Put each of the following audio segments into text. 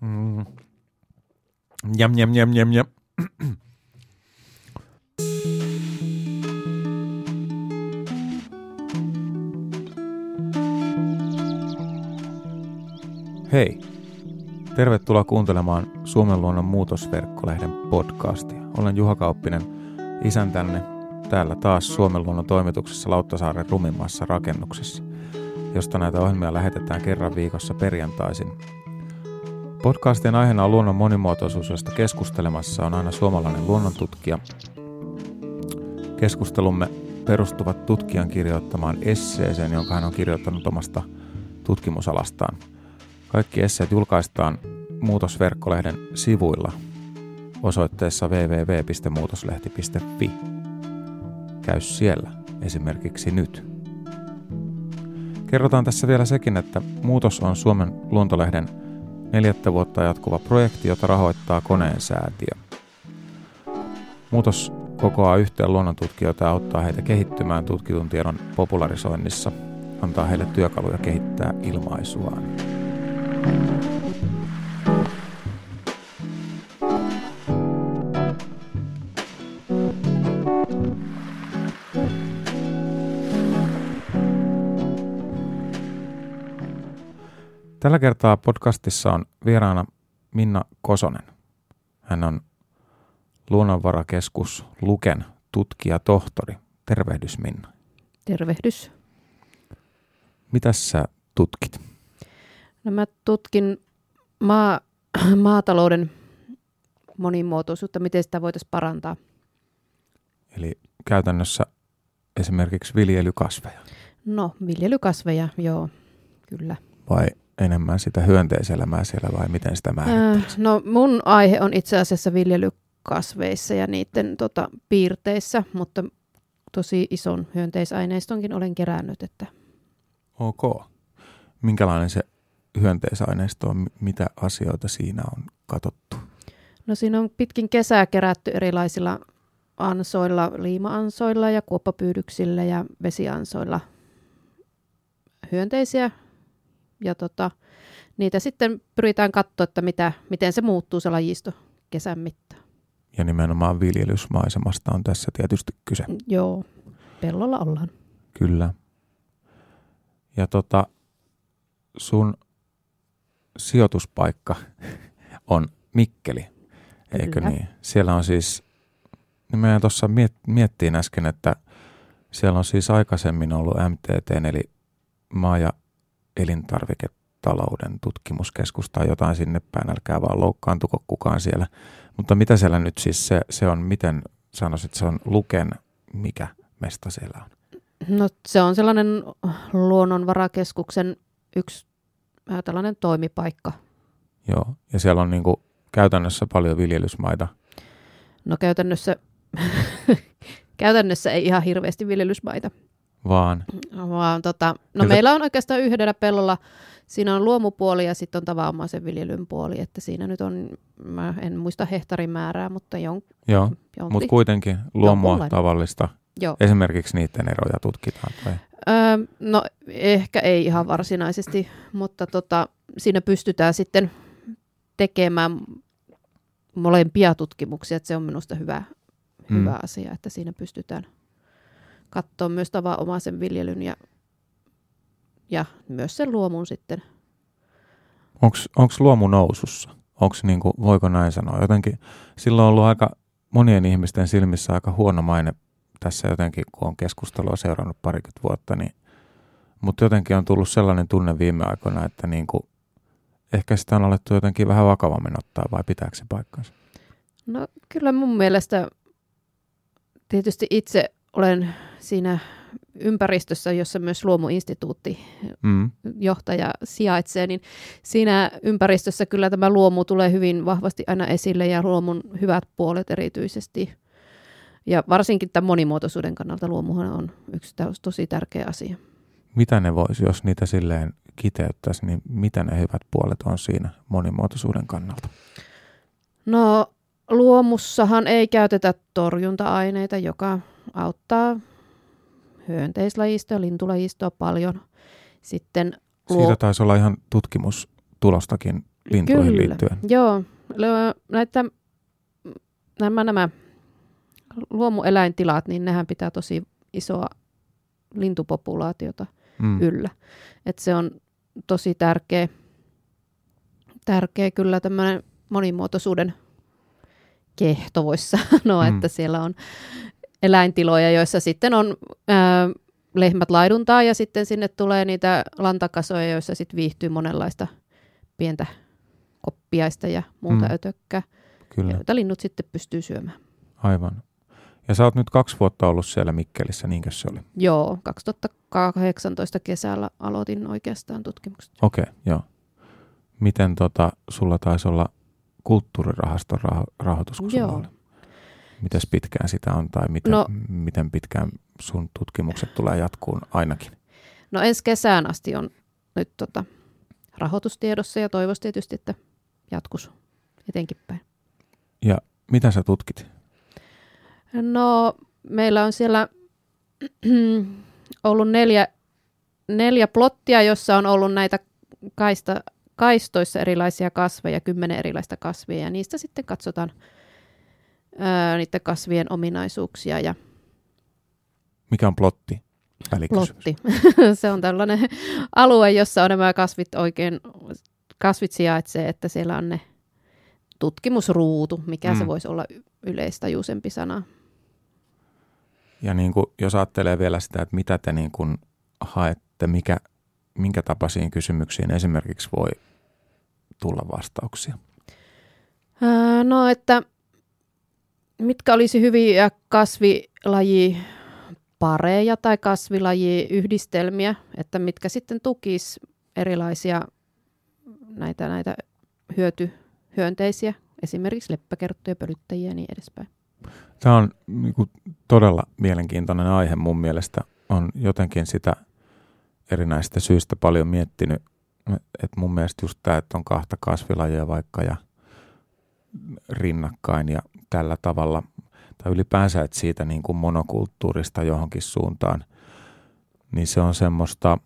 Mm. Jam, jam, jam, jam, jam. Hei, tervetuloa kuuntelemaan Suomen luonnon muutosverkkolehden podcastia. Olen Juha Kauppinen, isäntänne täällä taas Suomen luonnon toimituksessa Lauttasaaren rumimmassa rakennuksessa, josta näitä ohjelmia lähetetään kerran viikossa perjantaisin Podcastien aiheena on luonnon monimuotoisuus, josta keskustelemassa on aina suomalainen luonnontutkija. Keskustelumme perustuvat tutkijan kirjoittamaan esseeseen, jonka hän on kirjoittanut omasta tutkimusalastaan. Kaikki esseet julkaistaan Muutosverkkolehden sivuilla osoitteessa www.muutoslehti.fi. Käy siellä esimerkiksi nyt. Kerrotaan tässä vielä sekin, että Muutos on Suomen luontolehden neljättä vuotta jatkuva projekti, jota rahoittaa koneen säätiö. Muutos kokoaa yhteen luonnontutkijoita ja auttaa heitä kehittymään tutkitun tiedon popularisoinnissa, antaa heille työkaluja kehittää ilmaisuaan. Tällä kertaa podcastissa on vieraana Minna Kosonen. Hän on Luonnonvarakeskus Luken tutkija tohtori. Tervehdys Minna. Tervehdys. Mitä sä tutkit? No mä tutkin maa, maatalouden monimuotoisuutta, miten sitä voitaisiin parantaa. Eli käytännössä esimerkiksi viljelykasveja. No, viljelykasveja, joo, kyllä. Vai enemmän sitä hyönteiselämää siellä vai miten sitä määrittäisi? Äh, no mun aihe on itse asiassa viljelykasveissa ja niiden tota, piirteissä, mutta tosi ison hyönteisaineistonkin olen kerännyt. Että... Ok. Minkälainen se hyönteisaineisto on? Mitä asioita siinä on katsottu? No siinä on pitkin kesää kerätty erilaisilla ansoilla, liima-ansoilla ja kuoppapyydyksillä ja vesiansoilla hyönteisiä ja tota, niitä sitten pyritään katsoa, että mitä, miten se muuttuu se lajisto kesän mittaan. Ja nimenomaan viljelysmaisemasta on tässä tietysti kyse. Joo, pellolla ollaan. Kyllä. Ja tota, sun sijoituspaikka on Mikkeli, eikö Kyllä. niin? Siellä on siis, niin meidän tuossa miet, miettiin äsken, että siellä on siis aikaisemmin ollut MTT, eli maa- ja elintarviketalouden tutkimuskeskus tai jotain sinne päin, älkää vaan loukkaantuko kukaan siellä. Mutta mitä siellä nyt siis se, se on, miten sanoisit, se on Luken, mikä mesta siellä on? No se on sellainen luonnonvarakeskuksen yksi äh, tällainen toimipaikka. Joo, ja siellä on niinku käytännössä paljon viljelysmaita. No käytännössä, käytännössä ei ihan hirveästi viljelysmaita. Vaan? Vaan tota, no Kyllä. meillä on oikeastaan yhdellä pellolla, siinä on luomupuoli ja sitten on tavanomaisen viljelyn puoli, että siinä nyt on, mä en muista hehtarimäärää, mutta jon, Joo, mutta kuitenkin luomua Jonkunlainen. tavallista. Joo. Esimerkiksi niiden eroja tutkitaan? Tai? Öö, no ehkä ei ihan varsinaisesti, mutta tota, siinä pystytään sitten tekemään molempia tutkimuksia, että se on minusta hyvä, mm. hyvä asia, että siinä pystytään katsoa myös tavanomaisen viljelyn ja, ja myös sen luomun sitten. Onko luomu nousussa? Onko niinku, voiko näin sanoa? Jotenkin silloin on ollut aika monien ihmisten silmissä aika huono maine tässä jotenkin, kun on keskustelua seurannut parikymmentä vuotta, niin, mutta jotenkin on tullut sellainen tunne viime aikoina, että niinku, ehkä sitä on alettu jotenkin vähän vakavammin ottaa, vai pitääkö se paikkansa? No kyllä mun mielestä tietysti itse olen siinä ympäristössä, jossa myös luomuinstituutti mm. johtaja sijaitsee, niin siinä ympäristössä kyllä tämä luomu tulee hyvin vahvasti aina esille ja luomun hyvät puolet erityisesti. Ja varsinkin tämän monimuotoisuuden kannalta luomuhan on yksi tosi tärkeä asia. Mitä ne voisi, jos niitä silleen kiteyttäisi, niin mitä ne hyvät puolet on siinä monimuotoisuuden kannalta? No luomussahan ei käytetä torjunta-aineita, joka auttaa hyönteislajistoa, lintulajistoa paljon. Sitten luo... Siitä taisi olla ihan tutkimustulostakin lintuihin Kyllä. liittyen. Joo, näitä, nämä, nämä luomueläintilat, niin nehän pitää tosi isoa lintupopulaatiota mm. yllä. Et se on tosi tärkeä, tärkeä kyllä tämmöinen monimuotoisuuden kehto, voisi sanoa, mm. että siellä on eläintiloja, joissa sitten on ää, lehmät laiduntaa ja sitten sinne tulee niitä lantakasoja, joissa sitten viihtyy monenlaista pientä koppiaista ja muuta mm. ötökkää, Kyllä. joita linnut sitten pystyy syömään. Aivan. Ja sä oot nyt kaksi vuotta ollut siellä Mikkelissä, niinkö se oli? Joo, 2018 kesällä aloitin oikeastaan tutkimukset. Okei, okay, joo. Miten tota, sulla taisi olla kulttuurirahaston raho- rahoitus, kun joo. sulla oli? Mites pitkään sitä on tai miten, no, miten pitkään sun tutkimukset tulee jatkuun ainakin? No ensi kesään asti on nyt tota, rahoitustiedossa ja toivoisi tietysti, että jatkus etenkin päin. Ja mitä sä tutkit? No meillä on siellä ollut neljä, neljä plottia, jossa on ollut näitä kaista, kaistoissa erilaisia kasveja, kymmenen erilaista kasvia ja niistä sitten katsotaan ää, niiden kasvien ominaisuuksia. Ja Mikä on plotti? Plotti. se on tällainen alue, jossa on nämä kasvit oikein, kasvit sijaitsee, että siellä on ne tutkimusruutu, mikä mm. se voisi olla yleistajuisempi sana. Ja niin kuin, jos ajattelee vielä sitä, että mitä te niin kuin haette, mikä, minkä tapaisiin kysymyksiin esimerkiksi voi tulla vastauksia? No, että mitkä olisi hyviä kasvilajipareja tai kasvilajiyhdistelmiä, että mitkä sitten tukis erilaisia näitä, näitä hyötyhyönteisiä, esimerkiksi leppäkerttuja, pölyttäjiä ja niin edespäin. Tämä on niin kuin, todella mielenkiintoinen aihe mun mielestä. On jotenkin sitä erinäistä syistä paljon miettinyt, että mun mielestä just tämä, että on kahta kasvilajia vaikka ja rinnakkain ja tällä tavalla, tai ylipäänsä, että siitä niin kuin monokulttuurista johonkin suuntaan, niin se on semmoista,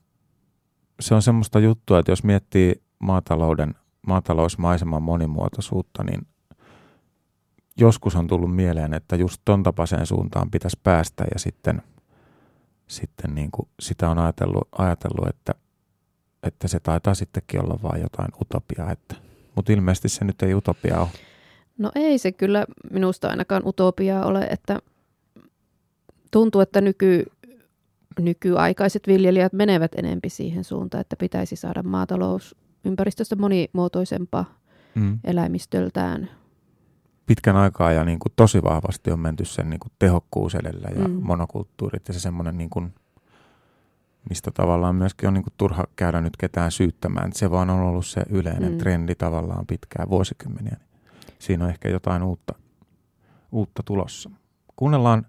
se on semmoista juttua, että jos miettii maatalouden, maatalousmaiseman monimuotoisuutta, niin joskus on tullut mieleen, että just ton tapaiseen suuntaan pitäisi päästä ja sitten, sitten niin kuin sitä on ajatellut, ajatellut että, että se taitaa sittenkin olla vain jotain utopiaa. Että, mutta ilmeisesti se nyt ei utopia ole. No ei se kyllä minusta ainakaan utopiaa ole, että tuntuu, että nyky, nykyaikaiset viljelijät menevät enempi siihen suuntaan, että pitäisi saada maatalous ympäristöstä monimuotoisempaa mm. eläimistöltään, pitkän aikaa ja niin kuin tosi vahvasti on menty sen niin kuin tehokkuus edellä ja mm. monokulttuurit ja se semmoinen, niin kuin, mistä tavallaan myöskin on niin kuin turha käydä nyt ketään syyttämään. Se vaan on ollut se yleinen mm. trendi tavallaan pitkään vuosikymmeniä. Siinä on ehkä jotain uutta, uutta tulossa. Kuunnellaan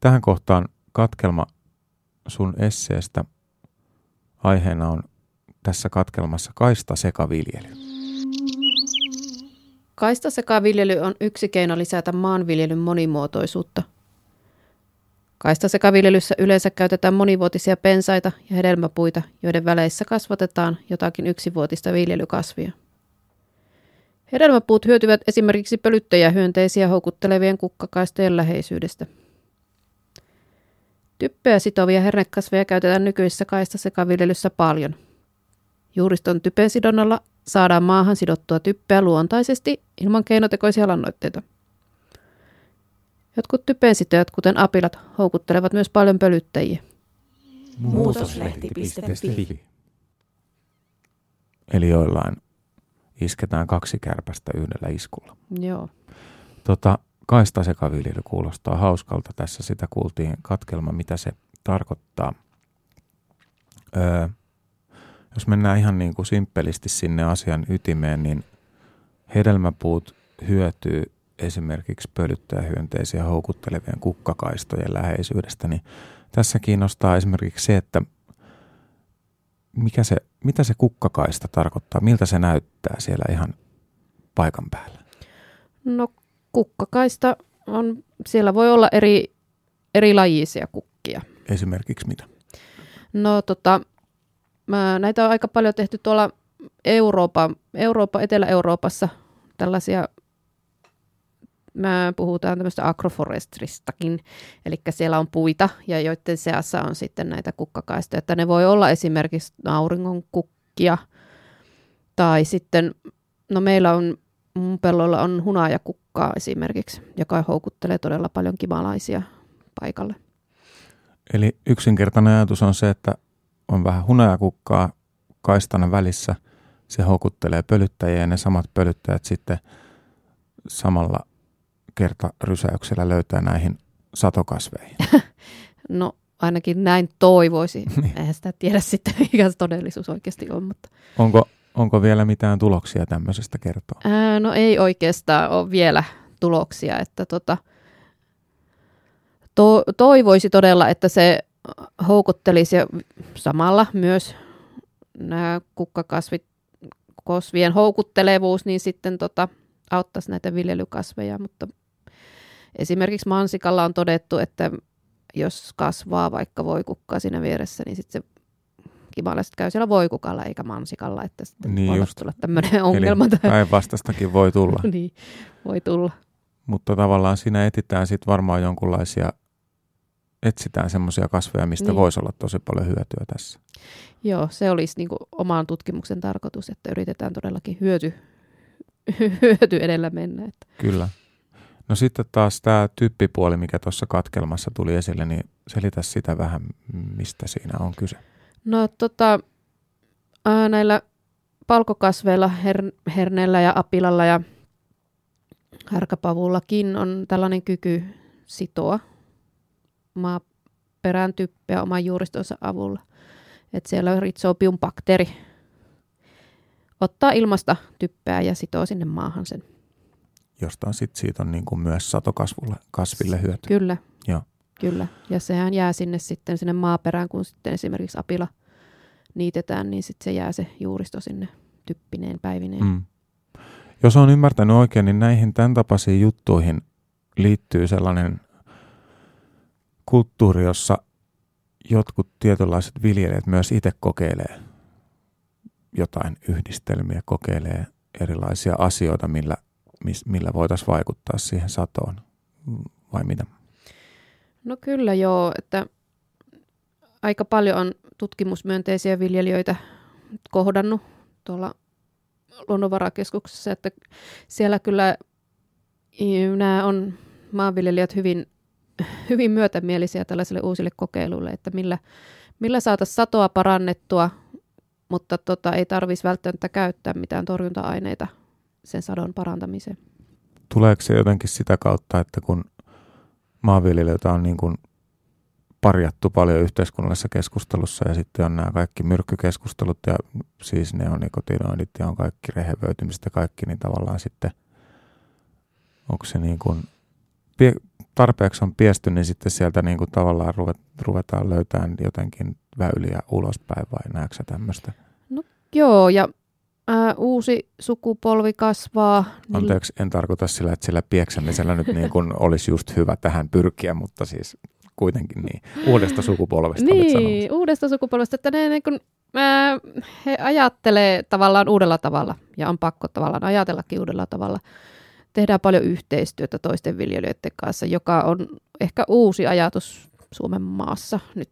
tähän kohtaan katkelma sun esseestä. Aiheena on tässä katkelmassa kaista sekaviljely. Kaistasekaviljely on yksi keino lisätä maanviljelyn monimuotoisuutta. Kaistasekaviljelyssä yleensä käytetään monivuotisia pensaita ja hedelmäpuita, joiden väleissä kasvatetaan jotakin yksivuotista viljelykasvia. Hedelmäpuut hyötyvät esimerkiksi pölyttäjähyönteisiä houkuttelevien kukkakaistojen läheisyydestä. Typpeä sitovia hernekasveja käytetään nykyisessä kaistasekaviljelyssä paljon. Juuriston typen sidonnalla saadaan maahan sidottua typpeä luontaisesti ilman keinotekoisia lannoitteita. Jotkut typensitöjät, kuten apilat, houkuttelevat myös paljon pölyttäjiä. Muutoslehti.fi Eli joillain isketään kaksi kärpästä yhdellä iskulla. Joo. Tota, kaista sekaviljely kuulostaa hauskalta. Tässä sitä kuultiin katkelma, mitä se tarkoittaa. Öö, jos mennään ihan niin kuin simppelisti sinne asian ytimeen, niin hedelmäpuut hyötyy esimerkiksi pölyttäjähyönteisiä houkuttelevien kukkakaistojen läheisyydestä, niin tässä kiinnostaa esimerkiksi se, että mikä se, mitä se kukkakaista tarkoittaa, miltä se näyttää siellä ihan paikan päällä? No kukkakaista on, siellä voi olla eri, eri lajisia kukkia. Esimerkiksi mitä? No tota, Mä, näitä on aika paljon tehty tuolla Eurooppa, Eurooppa, Etelä-Euroopassa tällaisia, mä puhutaan tämmöistä agroforestristakin, eli siellä on puita ja joiden seassa on sitten näitä kukkakaistoja, että ne voi olla esimerkiksi auringon kukkia tai sitten, no meillä on, mun pellolla on hunajakukkaa esimerkiksi, joka houkuttelee todella paljon kimalaisia paikalle. Eli yksinkertainen ajatus on se, että on vähän hunajakukkaa kaistana välissä, se houkuttelee pölyttäjiä ja ne samat pölyttäjät sitten samalla kertarysäyksellä löytää näihin satokasveihin. no ainakin näin toivoisi. niin. Eihän sitä tiedä sitten, mikä se todellisuus oikeasti on. Mutta... Onko, onko vielä mitään tuloksia tämmöisestä kertoa? Ää, no ei oikeastaan ole vielä tuloksia. Että tota, to, toivoisi todella, että se houkuttelisi ja samalla myös nämä kukkakasvit, kosvien houkuttelevuus, niin sitten tota, auttaisi näitä viljelykasveja, mutta esimerkiksi mansikalla on todettu, että jos kasvaa vaikka voikukkaa siinä vieressä, niin sitten se kimalaiset käy siellä voikukalla eikä mansikalla, että sitten niin voi just. tulla tämmöinen ongelma. Eli päinvastastakin voi tulla. niin, voi tulla. Mutta tavallaan siinä etitään sitten varmaan jonkunlaisia etsitään semmoisia kasveja, mistä niin. voisi olla tosi paljon hyötyä tässä. Joo, se olisi niin oman tutkimuksen tarkoitus, että yritetään todellakin hyöty, hyöty edellä mennä. Että. Kyllä. No sitten taas tämä typpipuoli, mikä tuossa katkelmassa tuli esille, niin selitä sitä vähän, mistä siinä on kyse. No tota, näillä palkokasveilla, her- herneellä ja apilalla ja härkäpavullakin on tällainen kyky sitoa maaperän typpeä oman juuristonsa avulla. Että siellä Rhizobium bakteeri ottaa ilmasta typpeä ja sitoo sinne maahan sen. Jostain sit siitä on niin kuin myös satokasvulle kasville hyöty. Kyllä. Joo. Kyllä. Ja sehän jää sinne sitten sinne maaperään, kun sitten esimerkiksi apila niitetään, niin sitten se jää se juuristo sinne typpineen päivineen. Mm. Jos on ymmärtänyt oikein, niin näihin tämän tapaisiin juttuihin liittyy sellainen kulttuuri, jossa jotkut tietynlaiset viljelijät myös itse kokeilee jotain yhdistelmiä, kokeilee erilaisia asioita, millä, millä voitaisiin vaikuttaa siihen satoon, vai mitä? No kyllä joo, että aika paljon on tutkimusmyönteisiä viljelijöitä kohdannut tuolla luonnonvarakeskuksessa, että siellä kyllä nämä on maanviljelijät hyvin hyvin myötämielisiä tällaisille uusille kokeiluille, että millä, millä saataisiin satoa parannettua, mutta tota, ei tarvitsisi välttämättä käyttää mitään torjunta-aineita sen sadon parantamiseen. Tuleeko se jotenkin sitä kautta, että kun maanviljelijöitä on niin kuin parjattu paljon yhteiskunnallisessa keskustelussa ja sitten on nämä kaikki myrkkykeskustelut ja siis ne on nikotinoidit ja on kaikki rehevöitymiset ja kaikki, niin tavallaan sitten onko se niin kuin tarpeeksi on piesty, niin sitten sieltä niin kuin tavallaan ruvet, ruvetaan löytämään jotenkin väyliä ulospäin vai näetkö tämmöistä? No joo, ja ää, uusi sukupolvi kasvaa. Niin... Anteeksi, en tarkoita sillä, että sillä pieksämisellä nyt niin kuin olisi just hyvä tähän pyrkiä, mutta siis kuitenkin niin. Uudesta sukupolvesta Niin, uudesta sukupolvesta, että ne niin kuin, ää, he ajattelee tavallaan uudella tavalla ja on pakko tavallaan ajatellakin uudella tavalla tehdään paljon yhteistyötä toisten viljelijöiden kanssa, joka on ehkä uusi ajatus Suomen maassa nyt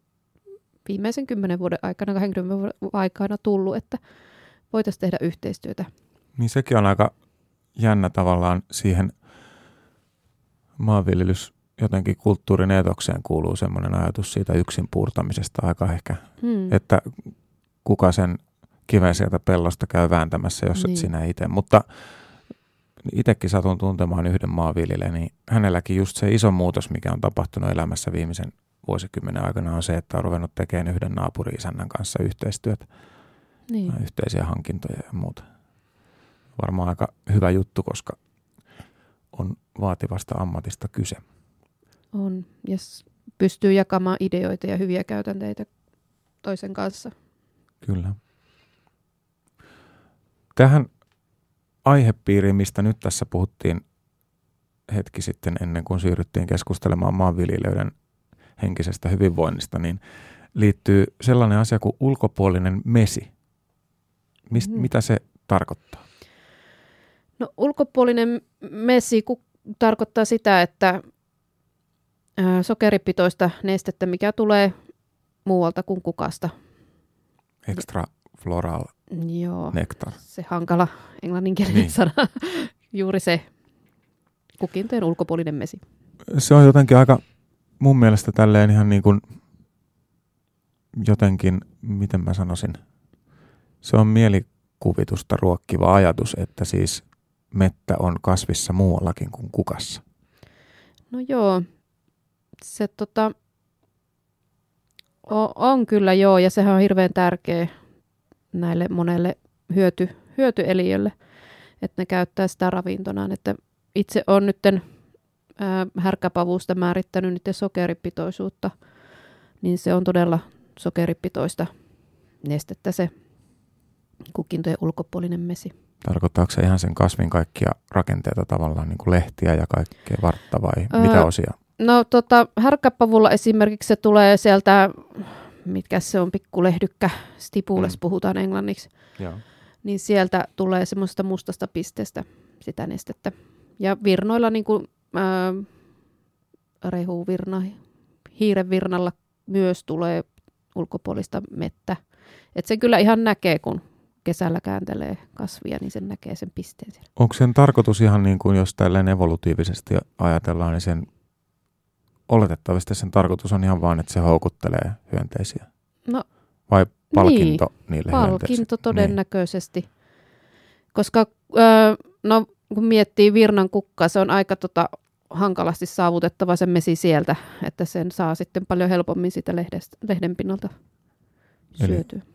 viimeisen kymmenen vuoden aikana, 20 vuoden aikana tullut, että voitaisiin tehdä yhteistyötä. Niin sekin on aika jännä tavallaan siihen maanviljelys jotenkin kulttuurin etokseen kuuluu semmoinen ajatus siitä yksin puurtamisesta aika ehkä, hmm. että kuka sen kiven sieltä pellosta käy vääntämässä, jos niin. et sinä itse. Mutta itsekin satun tuntemaan yhden maanviljelijän, niin hänelläkin just se iso muutos, mikä on tapahtunut elämässä viimeisen vuosikymmenen aikana, on se, että on ruvennut tekemään yhden naapuri-isännän kanssa yhteistyötä, niin. yhteisiä hankintoja ja muuta. Varmaan aika hyvä juttu, koska on vaativasta ammatista kyse. On, ja yes. pystyy jakamaan ideoita ja hyviä käytänteitä toisen kanssa. Kyllä. Tähän aihepiiriin, mistä nyt tässä puhuttiin hetki sitten ennen kuin siirryttiin keskustelemaan maanviljelijöiden henkisestä hyvinvoinnista, niin liittyy sellainen asia kuin ulkopuolinen mesi. Mist, mm. Mitä se tarkoittaa? No ulkopuolinen messi ku- tarkoittaa sitä, että sokeripitoista nestettä, mikä tulee muualta kuin kukasta. Extra floral Joo, nectar. se hankala englanninkielinen niin. sana. Juuri se kukintojen ulkopuolinen mesi. Se on jotenkin aika mun mielestä tälleen ihan niin kuin jotenkin, miten mä sanoisin, se on mielikuvitusta ruokkiva ajatus, että siis mettä on kasvissa muuallakin kuin kukassa. No joo, se tota, on, on kyllä joo, ja sehän on hirveän tärkeä näille monelle hyöty, hyötyelijölle, että ne käyttää sitä ravintonaan. Että itse olen nyt härkäpavusta määrittänyt niiden sokeripitoisuutta, niin se on todella sokeripitoista nestettä se kukintojen ulkopuolinen mesi. Tarkoittaako se ihan sen kasvin kaikkia rakenteita tavallaan, niin kuin lehtiä ja kaikkea vartta vai öö, mitä osia? No tota, härkäpavulla esimerkiksi se tulee sieltä, mitkä se on, pikkulehdykkä, stipules mm. puhutaan englanniksi. Joo. Niin sieltä tulee semmoista mustasta pisteestä sitä nestettä. Ja virnoilla niin kuin, ää, rehuvirna, hiirenvirnalla myös tulee ulkopuolista mettä. Et se kyllä ihan näkee, kun kesällä kääntelee kasvia, niin sen näkee sen pisteen siellä. Onko sen tarkoitus ihan niin kuin, jos tälleen evolutiivisesti ajatellaan, niin sen oletettavasti sen tarkoitus on ihan vaan, että se houkuttelee hyönteisiä? No, Vai palkinto niin, niille Palkinto todennäköisesti. Niin. Koska öö, no, kun miettii virnan kukkaa, se on aika tota, hankalasti saavutettava se mesi sieltä, että sen saa sitten paljon helpommin sitä lehdestä, lehden pinnalta syötyä. Eli,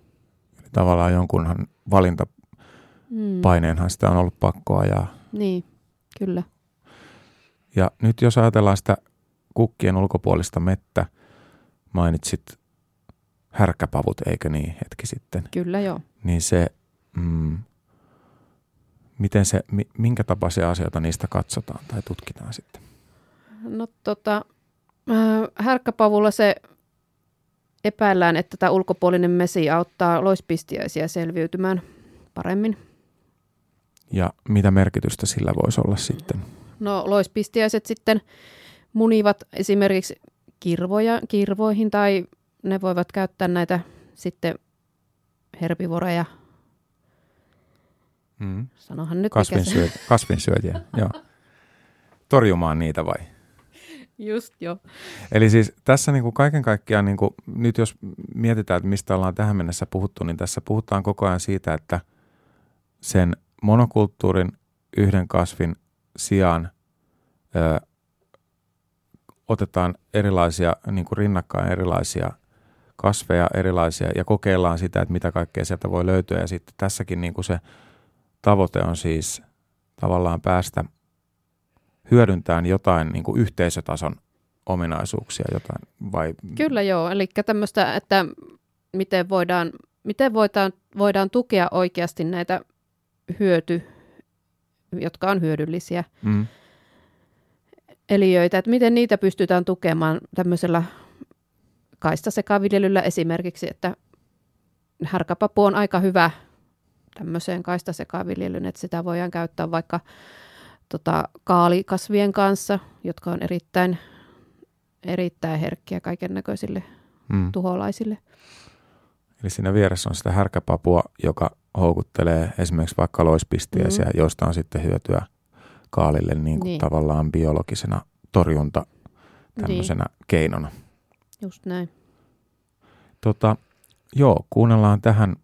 tavallaan jonkunhan valintapaineenhan mm. sitä on ollut pakko ajaa. Niin, kyllä. Ja nyt jos ajatellaan sitä kukkien ulkopuolista mettä, mainitsit härkäpavut, eikö niin, hetki sitten? Kyllä joo. Niin se, mm, miten se, minkä tapaisia asioita niistä katsotaan tai tutkitaan sitten? No tota, äh, härkkäpavulla se epäillään, että tämä ulkopuolinen mesi auttaa loispistiäisiä selviytymään paremmin. Ja mitä merkitystä sillä voisi olla sitten? No loispistiäiset sitten munivat esimerkiksi kirvoja, kirvoihin tai ne voivat käyttää näitä sitten herbivoreja. Mm. Sanohan nyt Kasvinsyöt, Kasvinsyötiä, joo. Torjumaan niitä vai? Just jo. Eli siis tässä niin kuin kaiken kaikkiaan, niin kuin, nyt jos mietitään, että mistä ollaan tähän mennessä puhuttu, niin tässä puhutaan koko ajan siitä, että sen monokulttuurin yhden kasvin sijaan ö, otetaan erilaisia, niin kuin rinnakkain erilaisia kasveja, erilaisia, ja kokeillaan sitä, että mitä kaikkea sieltä voi löytyä. Ja sitten tässäkin niin kuin se tavoite on siis tavallaan päästä hyödyntämään jotain niin kuin yhteisötason ominaisuuksia jotain, vai? Kyllä joo, eli tämmöistä, että miten voidaan, miten voidaan, voidaan tukea oikeasti näitä hyöty, jotka on hyödyllisiä mm. eliöitä, että miten niitä pystytään tukemaan tämmöisellä kaistasekaviljelyllä esimerkiksi, että härkäpapu on aika hyvä tämmöiseen kaistasekaviljelyyn, että sitä voidaan käyttää vaikka tota, kaalikasvien kanssa, jotka on erittäin, erittäin herkkiä kaiken näköisille mm. tuholaisille. Eli siinä vieressä on sitä härkäpapua, joka houkuttelee esimerkiksi vaikka loispistiäisiä, mm. joista on sitten hyötyä kaalille niin kuin niin. tavallaan biologisena torjunta tämmöisenä niin. keinona. Just näin. Tota, joo, kuunnellaan tähän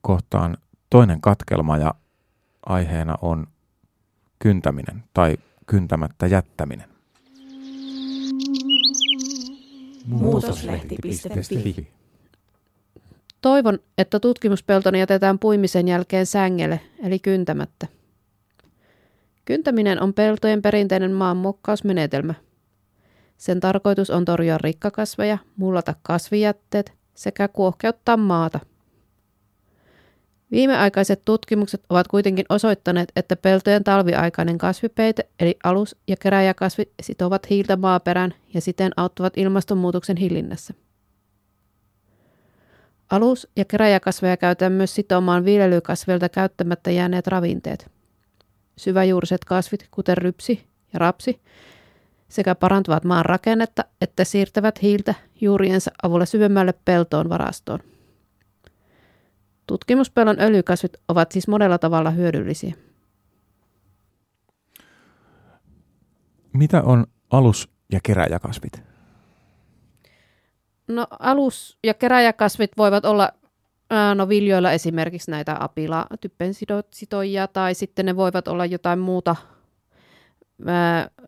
kohtaan toinen katkelma ja aiheena on kyntäminen tai kyntämättä jättäminen. Muutoslehti.fi Toivon, että tutkimuspeltoni jätetään puimisen jälkeen sängelle, eli kyntämättä. Kyntäminen on peltojen perinteinen maanmuokkausmenetelmä. Sen tarkoitus on torjua rikkakasveja, mullata kasvijätteet sekä kuohkeuttaa maata – Viimeaikaiset tutkimukset ovat kuitenkin osoittaneet, että peltojen talviaikainen kasvipeite eli alus- ja keräjäkasvi sitovat hiiltä maaperään ja siten auttavat ilmastonmuutoksen hillinnässä. Alus- ja keräjäkasveja käytetään myös sitomaan viljelykasveilta käyttämättä jääneet ravinteet. Syväjuuriset kasvit, kuten rypsi ja rapsi, sekä parantavat maan rakennetta että siirtävät hiiltä juuriensa avulla syvemmälle peltoon varastoon. Tutkimuspellon öljykasvit ovat siis monella tavalla hyödyllisiä. Mitä on alus- ja keräjäkasvit? No alus- ja keräjäkasvit voivat olla no viljoilla esimerkiksi näitä apila sitoijia tai sitten ne voivat olla jotain muuta,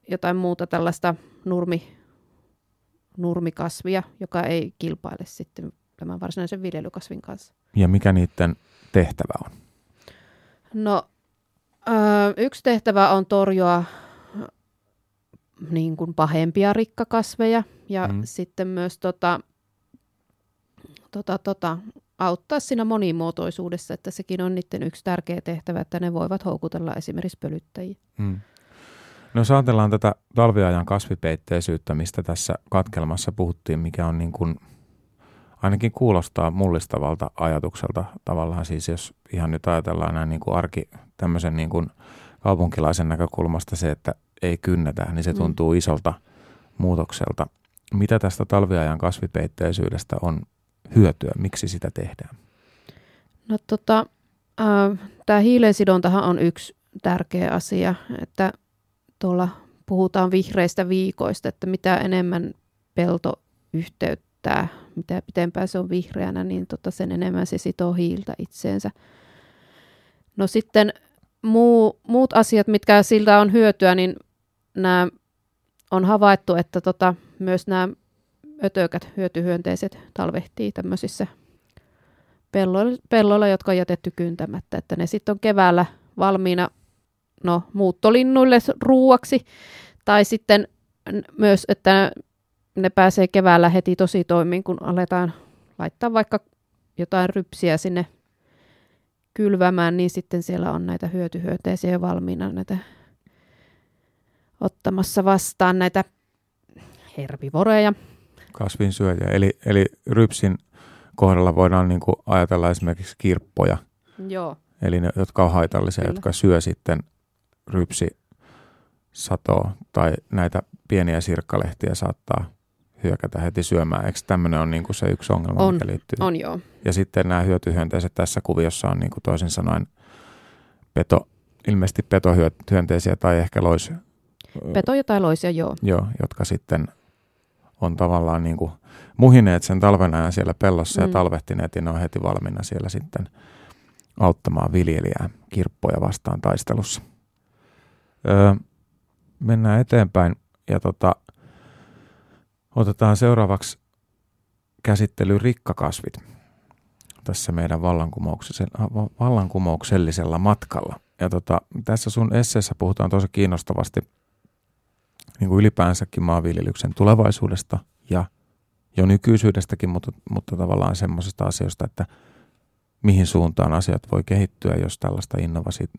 jotain muuta tällaista nurmi, nurmikasvia, joka ei kilpaile sitten tämän varsinaisen viljelykasvin kanssa. Ja mikä niiden tehtävä on? No yksi tehtävä on torjua niin kuin pahempia rikkakasveja ja mm. sitten myös tota, tota, tota, auttaa siinä monimuotoisuudessa, että sekin on niiden yksi tärkeä tehtävä, että ne voivat houkutella esimerkiksi pölyttäjiä. Mm. No jos ajatellaan tätä talviajan kasvipeitteisyyttä, mistä tässä katkelmassa puhuttiin, mikä on niin kuin, ainakin kuulostaa mullistavalta ajatukselta tavallaan siis, jos ihan nyt ajatellaan näin niin kuin arki tämmöisen niin kuin kaupunkilaisen näkökulmasta se, että ei kynnetä, niin se mm. tuntuu mm. isolta muutokselta. Mitä tästä talviajan kasvipeitteisyydestä on hyötyä? Miksi sitä tehdään? No tota, äh, tämä hiilensidontahan on yksi tärkeä asia, että tuolla puhutaan vihreistä viikoista, että mitä enemmän pelto yhteyttää, mitä pitempään se on vihreänä, niin tota sen enemmän se sitoo hiiltä itseensä. No sitten muu, muut asiat, mitkä siltä on hyötyä, niin nämä on havaittu, että tota, myös nämä ötökät, hyötyhyönteiset, talvehtii tämmöisissä pelloilla, jotka on jätetty kyntämättä, että ne sitten on keväällä valmiina no, muuttolinnuille ruuaksi, tai sitten myös, että ne pääsee keväällä heti tosi toimiin, kun aletaan laittaa vaikka jotain rypsiä sinne kylvämään, niin sitten siellä on näitä hyötyhyönteisiä valmiina näitä ottamassa vastaan näitä herbivoreja. Kasvinsyöjä, eli, eli rypsin kohdalla voidaan niin kuin ajatella esimerkiksi kirppoja. Joo. Eli ne, jotka on haitallisia, Kyllä. jotka syö sitten rypsi satoa tai näitä pieniä sirkkalehtiä saattaa hyökätä heti syömään. Eikö tämmöinen on niin kuin se yksi ongelma, on, mikä liittyy? On joo. Ja sitten nämä hyötyhyönteiset tässä kuviossa on niin kuin toisin sanoen peto, ilmeisesti petohyönteisiä tai ehkä lois, Petoja tai loisia, joo. Joo, jotka sitten on tavallaan niin kuin muhineet sen talven ajan siellä pellossa mm. ja talvehtineet ja ne on heti valmiina siellä sitten auttamaan viljelijää kirppoja vastaan taistelussa. Öö, mennään eteenpäin ja tota, otetaan seuraavaksi käsittely rikkakasvit tässä meidän vallankumouksellisella matkalla. Ja tota, tässä sun esseessä puhutaan tosi kiinnostavasti – niin kuin ylipäänsäkin maanviljelyksen tulevaisuudesta ja jo nykyisyydestäkin, mutta, mutta tavallaan semmoisesta asioista, että mihin suuntaan asiat voi kehittyä, jos tällaista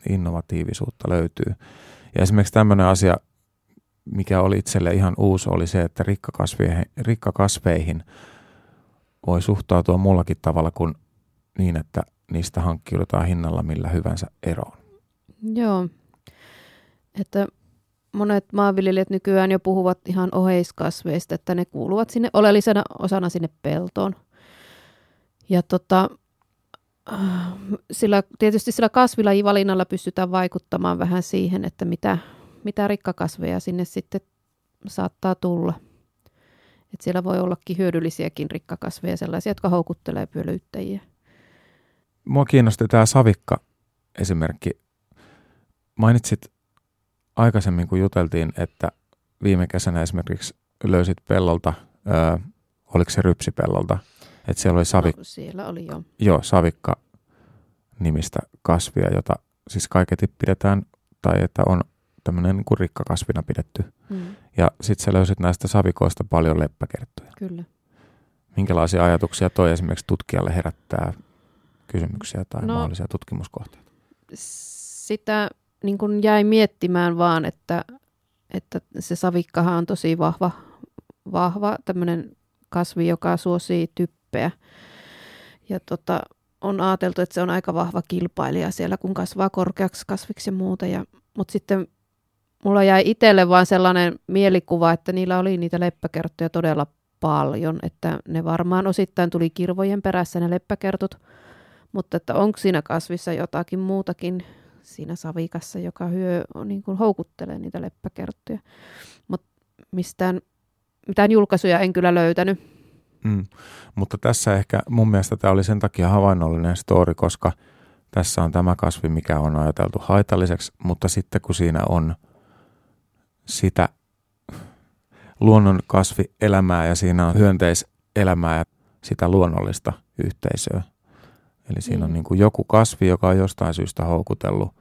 innovatiivisuutta löytyy. Ja esimerkiksi tämmöinen asia, mikä oli itselle ihan uusi, oli se, että rikkakasveihin, rikkakasveihin voi suhtautua muullakin tavalla kuin niin, että niistä hankkiudutaan hinnalla millä hyvänsä eroon. Joo, että monet maanviljelijät nykyään jo puhuvat ihan oheiskasveista, että ne kuuluvat sinne oleellisena osana sinne peltoon. Ja tota, sillä, tietysti sillä kasvilajivalinnalla pystytään vaikuttamaan vähän siihen, että mitä, mitä rikkakasveja sinne sitten saattaa tulla. Et siellä voi ollakin hyödyllisiäkin rikkakasveja, sellaisia, jotka houkuttelee pölyyttäjiä. Mua kiinnosti tämä savikka esimerkki. Mainitsit aikaisemmin, kun juteltiin, että viime kesänä esimerkiksi löysit pellolta, ö, oliko se rypsipellolta, että siellä oli savik... No, siellä oli jo. Joo, savikka nimistä kasvia, jota siis kaiketi pidetään, tai että on tämmöinen niin rikkakasvina pidetty. Mm. Ja sitten sä löysit näistä savikoista paljon leppäkerttuja. Kyllä. Minkälaisia ajatuksia toi esimerkiksi tutkijalle herättää kysymyksiä tai no, mahdollisia tutkimuskohteita? Sitä niin kuin jäi miettimään vaan, että, että se savikkahan on tosi vahva, vahva tämmöinen kasvi, joka suosii typpeä. Ja tota, on ajateltu, että se on aika vahva kilpailija siellä, kun kasvaa korkeaksi kasviksi ja muuta. Ja, mutta sitten mulla jäi itselle vain sellainen mielikuva, että niillä oli niitä leppäkerttuja todella paljon, että ne varmaan osittain tuli kirvojen perässä ne leppäkertut, mutta että onko siinä kasvissa jotakin muutakin siinä savikassa, joka hyö, niin kuin houkuttelee niitä leppäkerttuja. Mutta mistään, mitään julkaisuja en kyllä löytänyt. Mm. Mutta tässä ehkä mun mielestä tämä oli sen takia havainnollinen story, koska tässä on tämä kasvi, mikä on ajateltu haitalliseksi, mutta sitten kun siinä on sitä luonnon kasvielämää ja siinä on hyönteiselämää ja sitä luonnollista yhteisöä. Eli siinä mm. on niin kuin joku kasvi, joka on jostain syystä houkutellut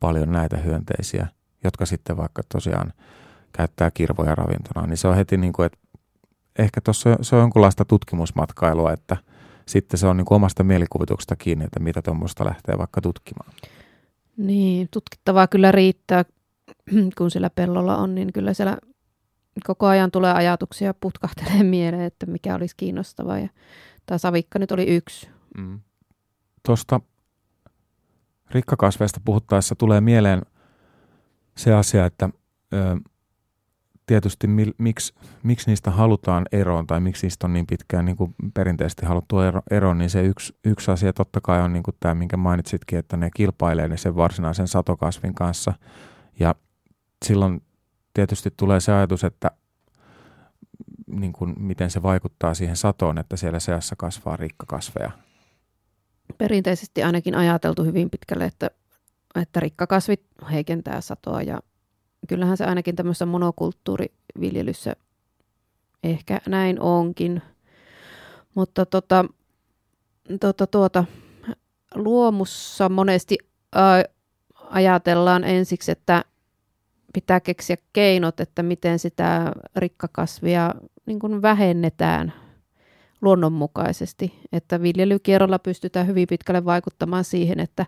paljon näitä hyönteisiä, jotka sitten vaikka tosiaan käyttää kirvoja ravintona, niin se on heti niin kuin, että ehkä tuossa se on jonkunlaista tutkimusmatkailua, että sitten se on niin kuin omasta mielikuvituksesta kiinni, että mitä tuommoista lähtee vaikka tutkimaan. Niin, tutkittavaa kyllä riittää, kun sillä pellolla on, niin kyllä siellä koko ajan tulee ajatuksia putkahtelee mieleen, että mikä olisi kiinnostavaa. Ja tämä savikka nyt oli yksi. Mm. Tuosta rikkakasveista puhuttaessa tulee mieleen se asia, että ö, tietysti mi, miksi, miksi niistä halutaan eroon tai miksi niistä on niin pitkään niin kuin perinteisesti haluttu ero, eroon, niin se yksi, yksi asia totta kai on niin kuin tämä, minkä mainitsitkin, että ne kilpailee ne sen varsinaisen satokasvin kanssa. Ja silloin tietysti tulee se ajatus, että niin kuin, miten se vaikuttaa siihen satoon, että siellä seassa kasvaa rikkakasveja. Perinteisesti ainakin ajateltu hyvin pitkälle, että, että rikkakasvit heikentää satoa ja kyllähän se ainakin tämmöisessä monokulttuuriviljelyssä ehkä näin onkin. Mutta tota, tota, tuota, luomussa monesti ajatellaan ensiksi, että pitää keksiä keinot, että miten sitä rikkakasvia niin kuin vähennetään luonnonmukaisesti. Että viljelykierrolla pystytään hyvin pitkälle vaikuttamaan siihen, että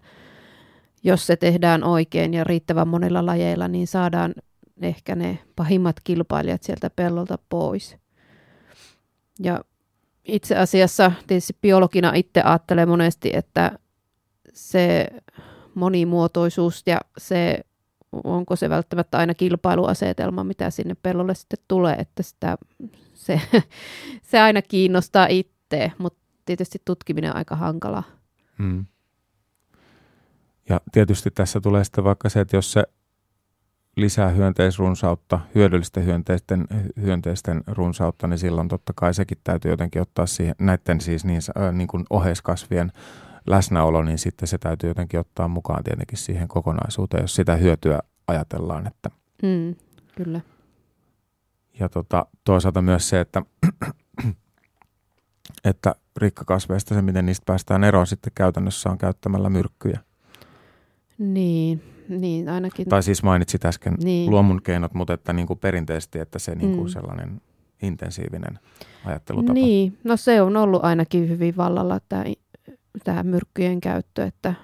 jos se tehdään oikein ja riittävän monilla lajeilla, niin saadaan ehkä ne pahimmat kilpailijat sieltä pellolta pois. Ja itse asiassa tietysti biologina itse ajattelen monesti, että se monimuotoisuus ja se onko se välttämättä aina kilpailuasetelma, mitä sinne pellolle sitten tulee, että sitä, se, se aina kiinnostaa itse, mutta tietysti tutkiminen on aika hankala. Hmm. Ja tietysti tässä tulee sitten vaikka se, että jos se lisää hyönteisrunsautta, hyödyllistä hyönteisten, hyönteisten runsautta, niin silloin totta kai sekin täytyy jotenkin ottaa siihen, näiden siis niin, äh, niin kuin oheiskasvien läsnäolo, niin sitten se täytyy jotenkin ottaa mukaan tietenkin siihen kokonaisuuteen, jos sitä hyötyä ajatellaan. Että mm, kyllä. Ja tota, toisaalta myös se, että, että rikkakasveista se, miten niistä päästään eroon sitten käytännössä on käyttämällä myrkkyjä. Niin, niin ainakin. Tai siis mainitsit äsken niin. luomun keinot, mutta että niin kuin perinteisesti, että se niin kuin mm. sellainen intensiivinen ajattelutapa. Niin, no se on ollut ainakin hyvin vallalla tämä tähän myrkkyjen käyttö, että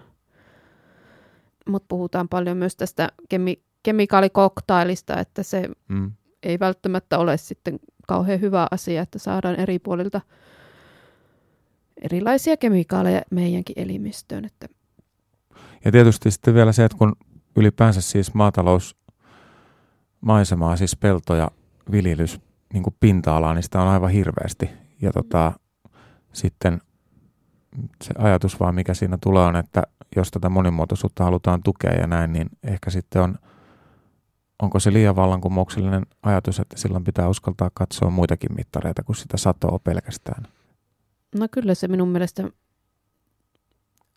mutta puhutaan paljon myös tästä kemi- kemikaalikoktailista, että se mm. ei välttämättä ole sitten kauhean hyvä asia, että saadaan eri puolilta erilaisia kemikaaleja meidänkin elimistöön. Että. Ja tietysti sitten vielä se, että kun ylipäänsä siis maatalous, maisemaa, siis pelto ja viljelys, niin kuin pinta-alaa, niin sitä on aivan hirveästi. Ja tota, sitten se ajatus vaan, mikä siinä tulee, on, että jos tätä monimuotoisuutta halutaan tukea ja näin, niin ehkä sitten on, onko se liian vallankumouksellinen ajatus, että silloin pitää uskaltaa katsoa muitakin mittareita kuin sitä satoa pelkästään? No kyllä se minun mielestä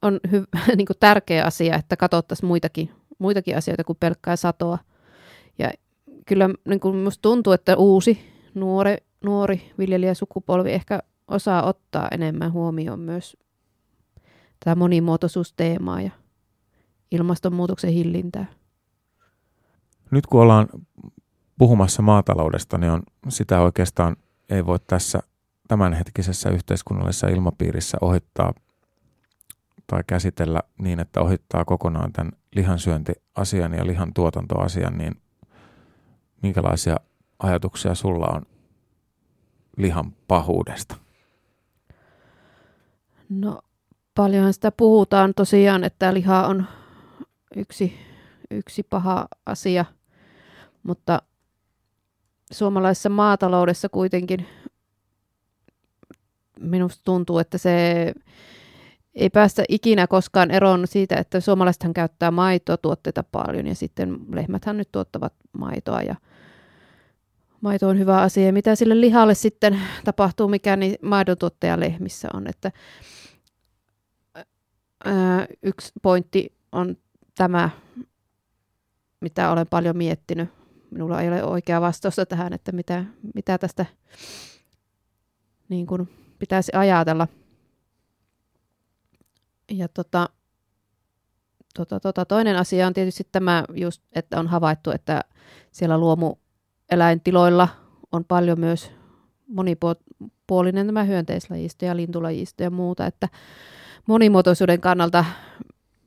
on hy- niin kuin tärkeä asia, että katsottaisiin muitakin, muitakin asioita kuin pelkkää satoa. Ja kyllä niin tuntuu, että uusi nuori, nuori viljelijäsukupolvi ehkä osaa ottaa enemmän huomioon myös tätä monimuotoisuusteemaa ja ilmastonmuutoksen hillintää. Nyt kun ollaan puhumassa maataloudesta, niin on sitä oikeastaan ei voi tässä tämänhetkisessä yhteiskunnallisessa ilmapiirissä ohittaa tai käsitellä niin, että ohittaa kokonaan tämän lihansyöntiasian ja lihan tuotantoasian, niin minkälaisia ajatuksia sulla on lihan pahuudesta? No paljonhan sitä puhutaan tosiaan, että liha on yksi, yksi paha asia, mutta suomalaisessa maataloudessa kuitenkin minusta tuntuu, että se ei päästä ikinä koskaan eroon siitä, että suomalaisethan käyttää maitotuotteita paljon ja sitten lehmäthän nyt tuottavat maitoa ja maito on hyvä asia. Ja mitä sille lihalle sitten tapahtuu, mikä niin maidontuottaja lehmissä on. Että, yksi pointti on tämä, mitä olen paljon miettinyt. Minulla ei ole oikea vastausta tähän, että mitä, mitä tästä niin kuin pitäisi ajatella. Ja tota, tota, tota, toinen asia on tietysti tämä just, että on havaittu, että siellä luomueläintiloilla on paljon myös monipuolinen tämä hyönteislajisto ja lintulajisto ja muuta, että monimuotoisuuden kannalta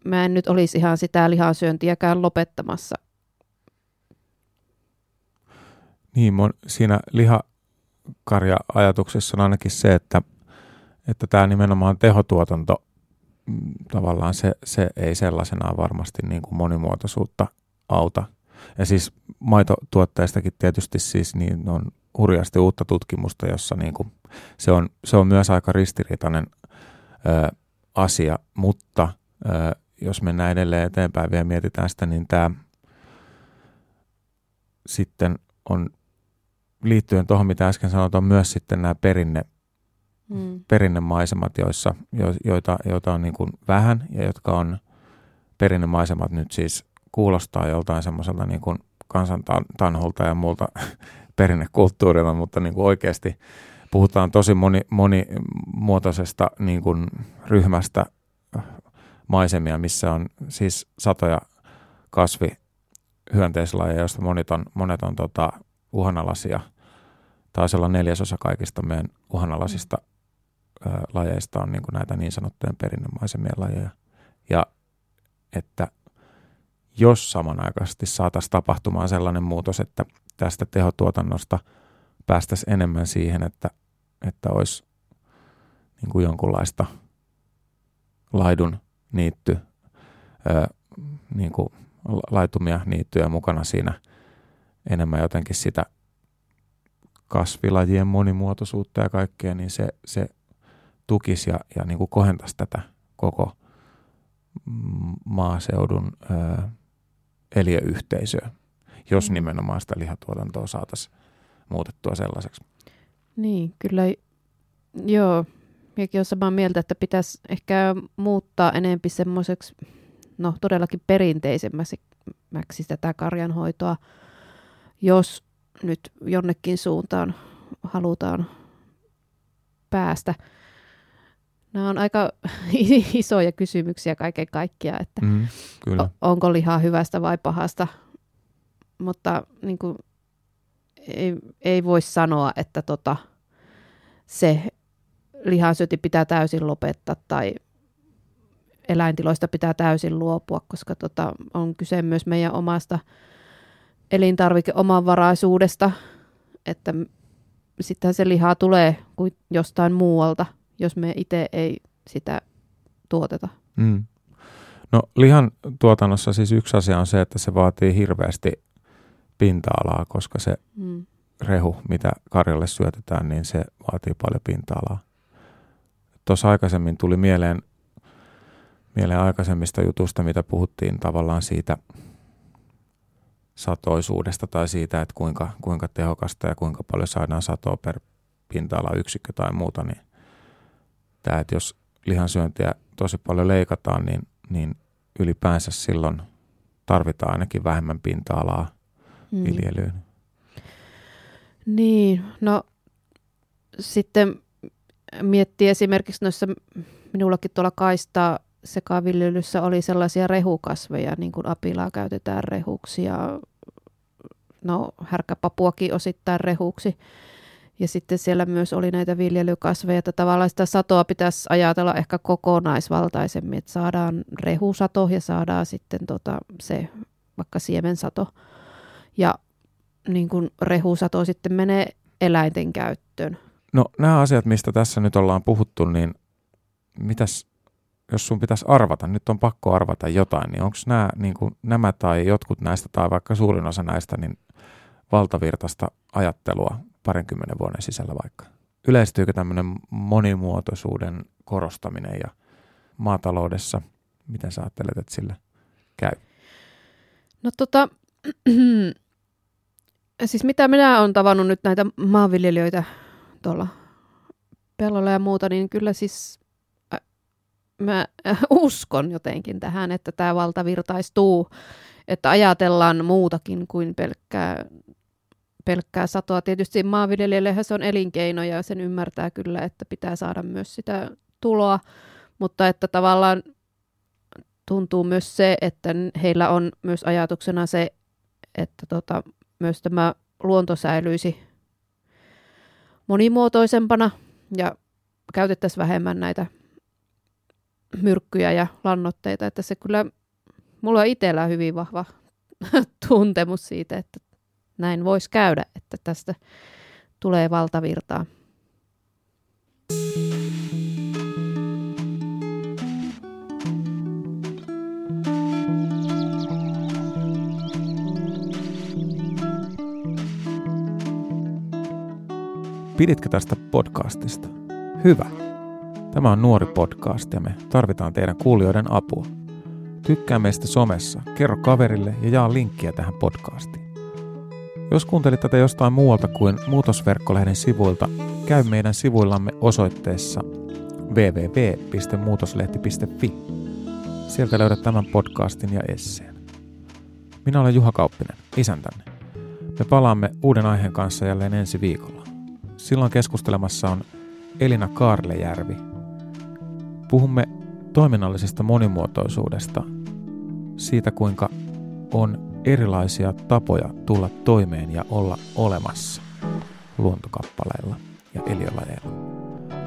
mä en nyt olisi ihan sitä lihansyöntiäkään lopettamassa. Niin, mun, siinä lihakarja-ajatuksessa on ainakin se, että, että tämä nimenomaan tehotuotanto, mm, tavallaan se, se ei sellaisenaan varmasti niin kuin monimuotoisuutta auta. Ja siis maitotuotteistakin tietysti siis niin on hurjasti uutta tutkimusta, jossa niin kuin se, on, se on myös aika ristiriitainen asia, mutta ö, jos mennään edelleen eteenpäin vielä mietitään sitä, niin tämä sitten on liittyen tuohon, mitä äsken sanoit, on myös sitten nämä perinne, mm. perinnemaisemat, joissa, jo, joita, joita on niin kuin vähän ja jotka on perinnemaisemat nyt siis kuulostaa joltain semmoiselta niin kuin kansantanholta ja muulta perinnekulttuurilla, mutta niin kuin oikeasti puhutaan tosi moni, monimuotoisesta niin kuin ryhmästä maisemia, missä on siis satoja kasvi hyönteislajeja, joista monet on, monet on tota, uhanalaisia. Taisi olla neljäsosa kaikista meidän uhanalaisista ö, lajeista on niin kuin näitä niin sanottujen perinnemaisemien lajeja. Ja että jos samanaikaisesti saataisiin tapahtumaan sellainen muutos, että tästä tehotuotannosta päästäisiin enemmän siihen, että, että olisi niin kuin jonkunlaista laidun niitty, ö, niin kuin laitumia niittyjä mukana siinä enemmän jotenkin sitä kasvilajien monimuotoisuutta ja kaikkea, niin se, se tukisi ja, ja niin kuin kohentaisi tätä koko maaseudun ö, eliöyhteisöä, jos mm. nimenomaan sitä lihatuotantoa saataisiin muutettua sellaiseksi. Niin, kyllä joo. Minäkin olen samaa mieltä, että pitäisi ehkä muuttaa enempi semmoiseksi, no todellakin perinteisemmäksi tätä karjanhoitoa, jos nyt jonnekin suuntaan halutaan päästä. Nämä on aika isoja kysymyksiä kaiken kaikkiaan, että mm, kyllä. onko lihaa hyvästä vai pahasta. Mutta niin kuin, ei, ei voi sanoa, että tota, se lihansyöti pitää täysin lopettaa tai eläintiloista pitää täysin luopua, koska tota, on kyse myös meidän omasta elintarvikeomavaraisuudesta, että sitten se liha tulee kuin jostain muualta, jos me itse ei sitä tuoteta. Mm. No lihan tuotannossa siis yksi asia on se, että se vaatii hirveästi pinta-alaa, koska se mm. rehu, mitä karjalle syötetään, niin se vaatii paljon pinta-alaa. Tuossa aikaisemmin tuli mieleen, mieleen aikaisemmista jutusta, mitä puhuttiin tavallaan siitä satoisuudesta tai siitä, että kuinka, kuinka tehokasta ja kuinka paljon saadaan satoa per pinta-ala yksikkö tai muuta, niin tämä, että jos lihansyöntiä tosi paljon leikataan, niin, niin ylipäänsä silloin tarvitaan ainakin vähemmän pinta-alaa mm. viljelyyn. Niin, no sitten miettii esimerkiksi noissa, minullakin tuolla kaistaa sekaviljelyssä oli sellaisia rehukasveja, niin kuin apilaa käytetään rehuksi ja no härkäpapuakin osittain rehuksi. Ja sitten siellä myös oli näitä viljelykasveja, että tavallaan sitä satoa pitäisi ajatella ehkä kokonaisvaltaisemmin, että saadaan rehusato ja saadaan sitten tota, se vaikka siemensato. Ja niin kuin rehusato sitten menee eläinten käyttöön. No nämä asiat, mistä tässä nyt ollaan puhuttu, niin mitäs, jos sun pitäisi arvata, nyt on pakko arvata jotain, niin onko nämä, niin kuin, nämä tai jotkut näistä tai vaikka suurin osa näistä niin valtavirtaista ajattelua parinkymmenen vuoden sisällä vaikka? Yleistyykö tämmöinen monimuotoisuuden korostaminen ja maataloudessa, miten sä ajattelet, että sille käy? No tota, siis mitä minä olen tavannut nyt näitä maanviljelijöitä tuolla pellolla ja muuta, niin kyllä siis äh, mä äh, uskon jotenkin tähän, että tämä valtavirtaistuu, että ajatellaan muutakin kuin pelkkää, pelkkää satoa. Tietysti maanviljelijällehän se on elinkeino ja sen ymmärtää kyllä, että pitää saada myös sitä tuloa, mutta että tavallaan tuntuu myös se, että heillä on myös ajatuksena se, että tota, myös tämä luonto säilyisi monimuotoisempana ja käytettäisiin vähemmän näitä myrkkyjä ja lannoitteita, että se kyllä, mulla on itsellä hyvin vahva tuntemus siitä, että näin voisi käydä, että tästä tulee valtavirtaa. Piditkö tästä podcastista? Hyvä. Tämä on nuori podcast ja me tarvitaan teidän kuulijoiden apua. Tykkää meistä somessa, kerro kaverille ja jaa linkkiä tähän podcastiin. Jos kuuntelit tätä jostain muualta kuin Muutosverkkolehden sivuilta, käy meidän sivuillamme osoitteessa www.muutoslehti.fi. Sieltä löydät tämän podcastin ja esseen. Minä olen Juha Kauppinen, isäntänne. Me palaamme uuden aiheen kanssa jälleen ensi viikolla. Silloin keskustelemassa on Elina Kaarlejärvi. Puhumme toiminnallisesta monimuotoisuudesta, siitä kuinka on erilaisia tapoja tulla toimeen ja olla olemassa luontokappaleilla ja eliölajeilla.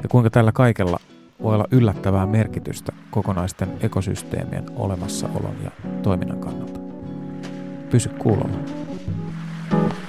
Ja kuinka tällä kaikella voi olla yllättävää merkitystä kokonaisten ekosysteemien olemassaolon ja toiminnan kannalta. Pysy kuulolla. thank you